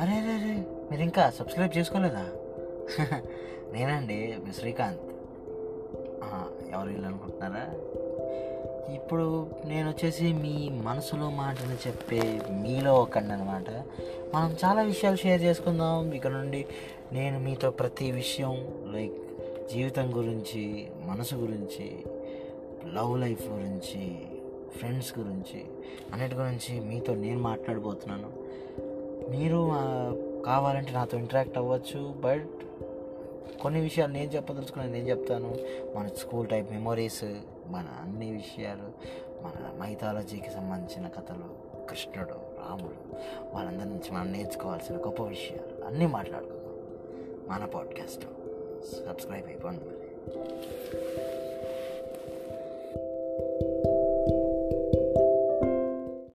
అరే అరే అరే మీరు ఇంకా సబ్స్క్రైబ్ చేసుకోలేదా? నేనండి మీ శ్రీకాంత్. ఎవరు వీళ్ళు అనుకుంటున్నారా? ఇప్పుడు నేను వచ్చేసి మీ మనసులో మాటను చెప్పే మీలో ఒకండి అనమాట మనం చాలా విషయాలు షేర్ చేసుకుందాం. ఇక్కడ నుండి నేను మీతో ప్రతి విషయం లైక్ జీవితం గురించి మనసు గురించి లవ్ లైఫ్ గురించి ఫ్రెండ్స్ గురించి అన్నిటి గురించి మీతో నేను మాట్లాడబోతున్నాను. మీరు కావాలంటే నాతో ఇంటరాక్ట్ అవ్వచ్చు బట్ కొన్ని విషయాలు నేను చెప్పదలుచుకున్నాను నేను చెప్తాను. మన స్కూల్ టైప్ మెమొరీస్ మన అన్ని విషయాలు మన మైథాలజీకి సంబంధించిన కథలు కృష్ణుడు రాముడు వాళ్ళందరి నుంచి మనం నేర్చుకోవాల్సిన గొప్ప విషయాలు అన్నీ మాట్లాడుకుందాం. మన పాడ్కాస్ట్ సబ్స్క్రైబ్ అయిపోండి మరి.